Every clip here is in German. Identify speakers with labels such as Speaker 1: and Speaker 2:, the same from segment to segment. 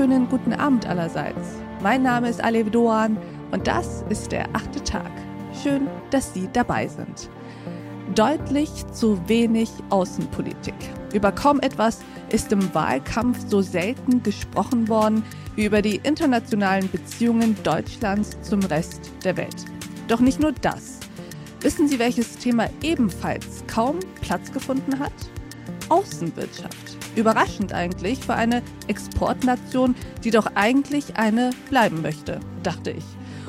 Speaker 1: wunderschönen guten Abend allerseits. Mein Name ist Alev Doan und das ist der achte Tag. Schön, dass Sie dabei sind. Deutlich zu wenig Außenpolitik. Über kaum etwas ist im Wahlkampf so selten gesprochen worden wie über die internationalen Beziehungen Deutschlands zum Rest der Welt. Doch nicht nur das. Wissen Sie, welches Thema ebenfalls kaum Platz gefunden hat? Außenwirtschaft. Überraschend eigentlich für eine Exportnation, die doch eigentlich eine bleiben möchte, dachte ich.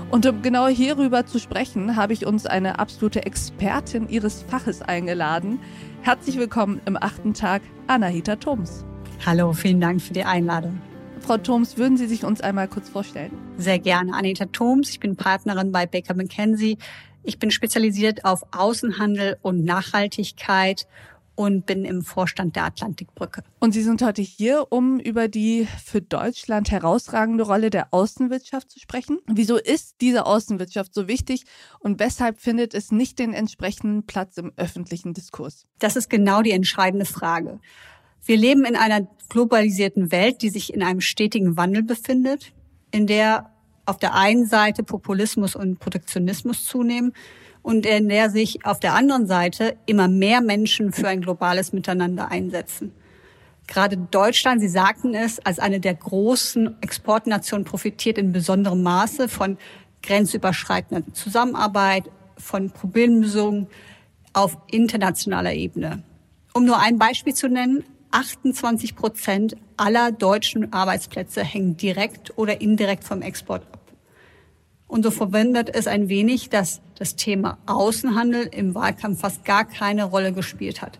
Speaker 1: Und um genau hierüber zu sprechen, habe ich uns eine absolute Expertin ihres Faches eingeladen. Herzlich willkommen im achten Tag, Anahita Thoms.
Speaker 2: Hallo, vielen Dank für die Einladung.
Speaker 1: Frau Thoms, würden Sie sich uns einmal kurz vorstellen?
Speaker 2: Sehr gerne. Anita Thoms, ich bin Partnerin bei Baker McKenzie. Ich bin spezialisiert auf Außenhandel und Nachhaltigkeit und bin im Vorstand der Atlantikbrücke.
Speaker 1: Und Sie sind heute hier, um über die für Deutschland herausragende Rolle der Außenwirtschaft zu sprechen. Wieso ist diese Außenwirtschaft so wichtig und weshalb findet es nicht den entsprechenden Platz im öffentlichen Diskurs?
Speaker 2: Das ist genau die entscheidende Frage. Wir leben in einer globalisierten Welt, die sich in einem stetigen Wandel befindet, in der auf der einen Seite Populismus und Protektionismus zunehmen und in der sich auf der anderen Seite immer mehr Menschen für ein globales Miteinander einsetzen. Gerade Deutschland, Sie sagten es, als eine der großen Exportnationen profitiert in besonderem Maße von grenzüberschreitender Zusammenarbeit, von Problemlösungen auf internationaler Ebene. Um nur ein Beispiel zu nennen, 28 Prozent aller deutschen Arbeitsplätze hängen direkt oder indirekt vom Export ab. Und so verwundert es ein wenig, dass das Thema Außenhandel im Wahlkampf fast gar keine Rolle gespielt hat.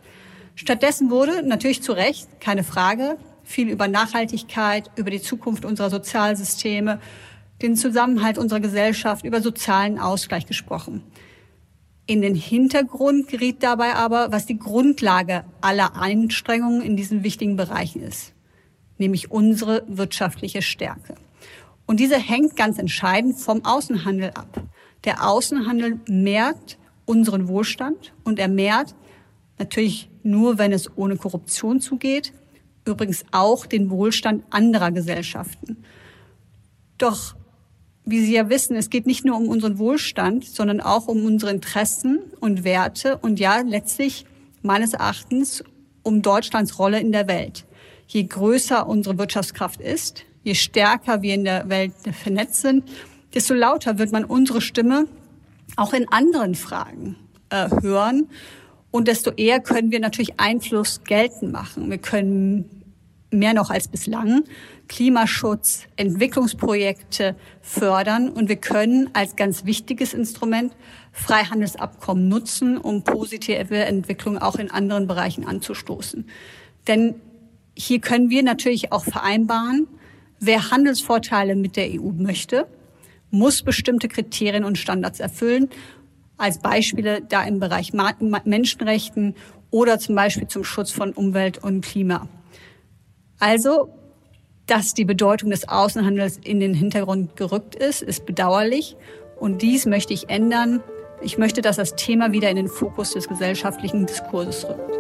Speaker 2: Stattdessen wurde natürlich zu Recht, keine Frage, viel über Nachhaltigkeit, über die Zukunft unserer Sozialsysteme, den Zusammenhalt unserer Gesellschaft, über sozialen Ausgleich gesprochen. In den Hintergrund geriet dabei aber, was die Grundlage aller Anstrengungen in diesen wichtigen Bereichen ist, nämlich unsere wirtschaftliche Stärke. Und diese hängt ganz entscheidend vom Außenhandel ab. Der Außenhandel mehrt unseren Wohlstand und er mehrt natürlich nur, wenn es ohne Korruption zugeht, übrigens auch den Wohlstand anderer Gesellschaften. Doch, wie Sie ja wissen, es geht nicht nur um unseren Wohlstand, sondern auch um unsere Interessen und Werte und ja, letztlich meines Erachtens um Deutschlands Rolle in der Welt. Je größer unsere Wirtschaftskraft ist, je stärker wir in der Welt vernetzt sind, desto lauter wird man unsere Stimme auch in anderen Fragen äh, hören. Und desto eher können wir natürlich Einfluss geltend machen. Wir können mehr noch als bislang Klimaschutz, Entwicklungsprojekte fördern und wir können als ganz wichtiges Instrument Freihandelsabkommen nutzen, um positive Entwicklung auch in anderen Bereichen anzustoßen. Denn hier können wir natürlich auch vereinbaren, Wer Handelsvorteile mit der EU möchte, muss bestimmte Kriterien und Standards erfüllen. Als Beispiele da im Bereich Menschenrechten oder zum Beispiel zum Schutz von Umwelt und Klima. Also, dass die Bedeutung des Außenhandels in den Hintergrund gerückt ist, ist bedauerlich. Und dies möchte ich ändern. Ich möchte, dass das Thema wieder in den Fokus des gesellschaftlichen Diskurses rückt.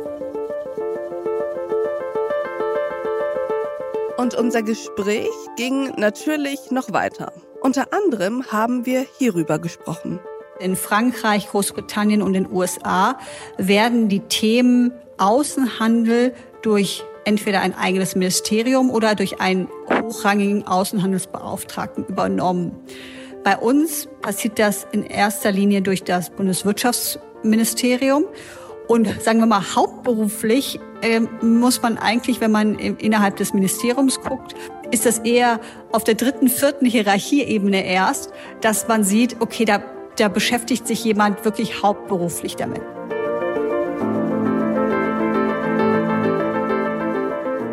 Speaker 1: Und unser Gespräch ging natürlich noch weiter. Unter anderem haben wir hierüber gesprochen.
Speaker 2: In Frankreich, Großbritannien und den USA werden die Themen Außenhandel durch entweder ein eigenes Ministerium oder durch einen hochrangigen Außenhandelsbeauftragten übernommen. Bei uns passiert das in erster Linie durch das Bundeswirtschaftsministerium. Und sagen wir mal, hauptberuflich äh, muss man eigentlich, wenn man innerhalb des Ministeriums guckt, ist das eher auf der dritten, vierten Hierarchieebene erst, dass man sieht, okay, da, da beschäftigt sich jemand wirklich hauptberuflich damit.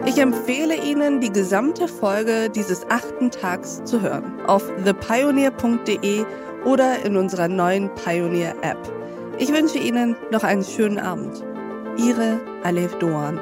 Speaker 1: Ich empfehle Ihnen, die gesamte Folge dieses achten Tags zu hören. Auf thepioneer.de oder in unserer neuen Pioneer App. Ich wünsche Ihnen noch einen schönen Abend. Ihre Alef Doan.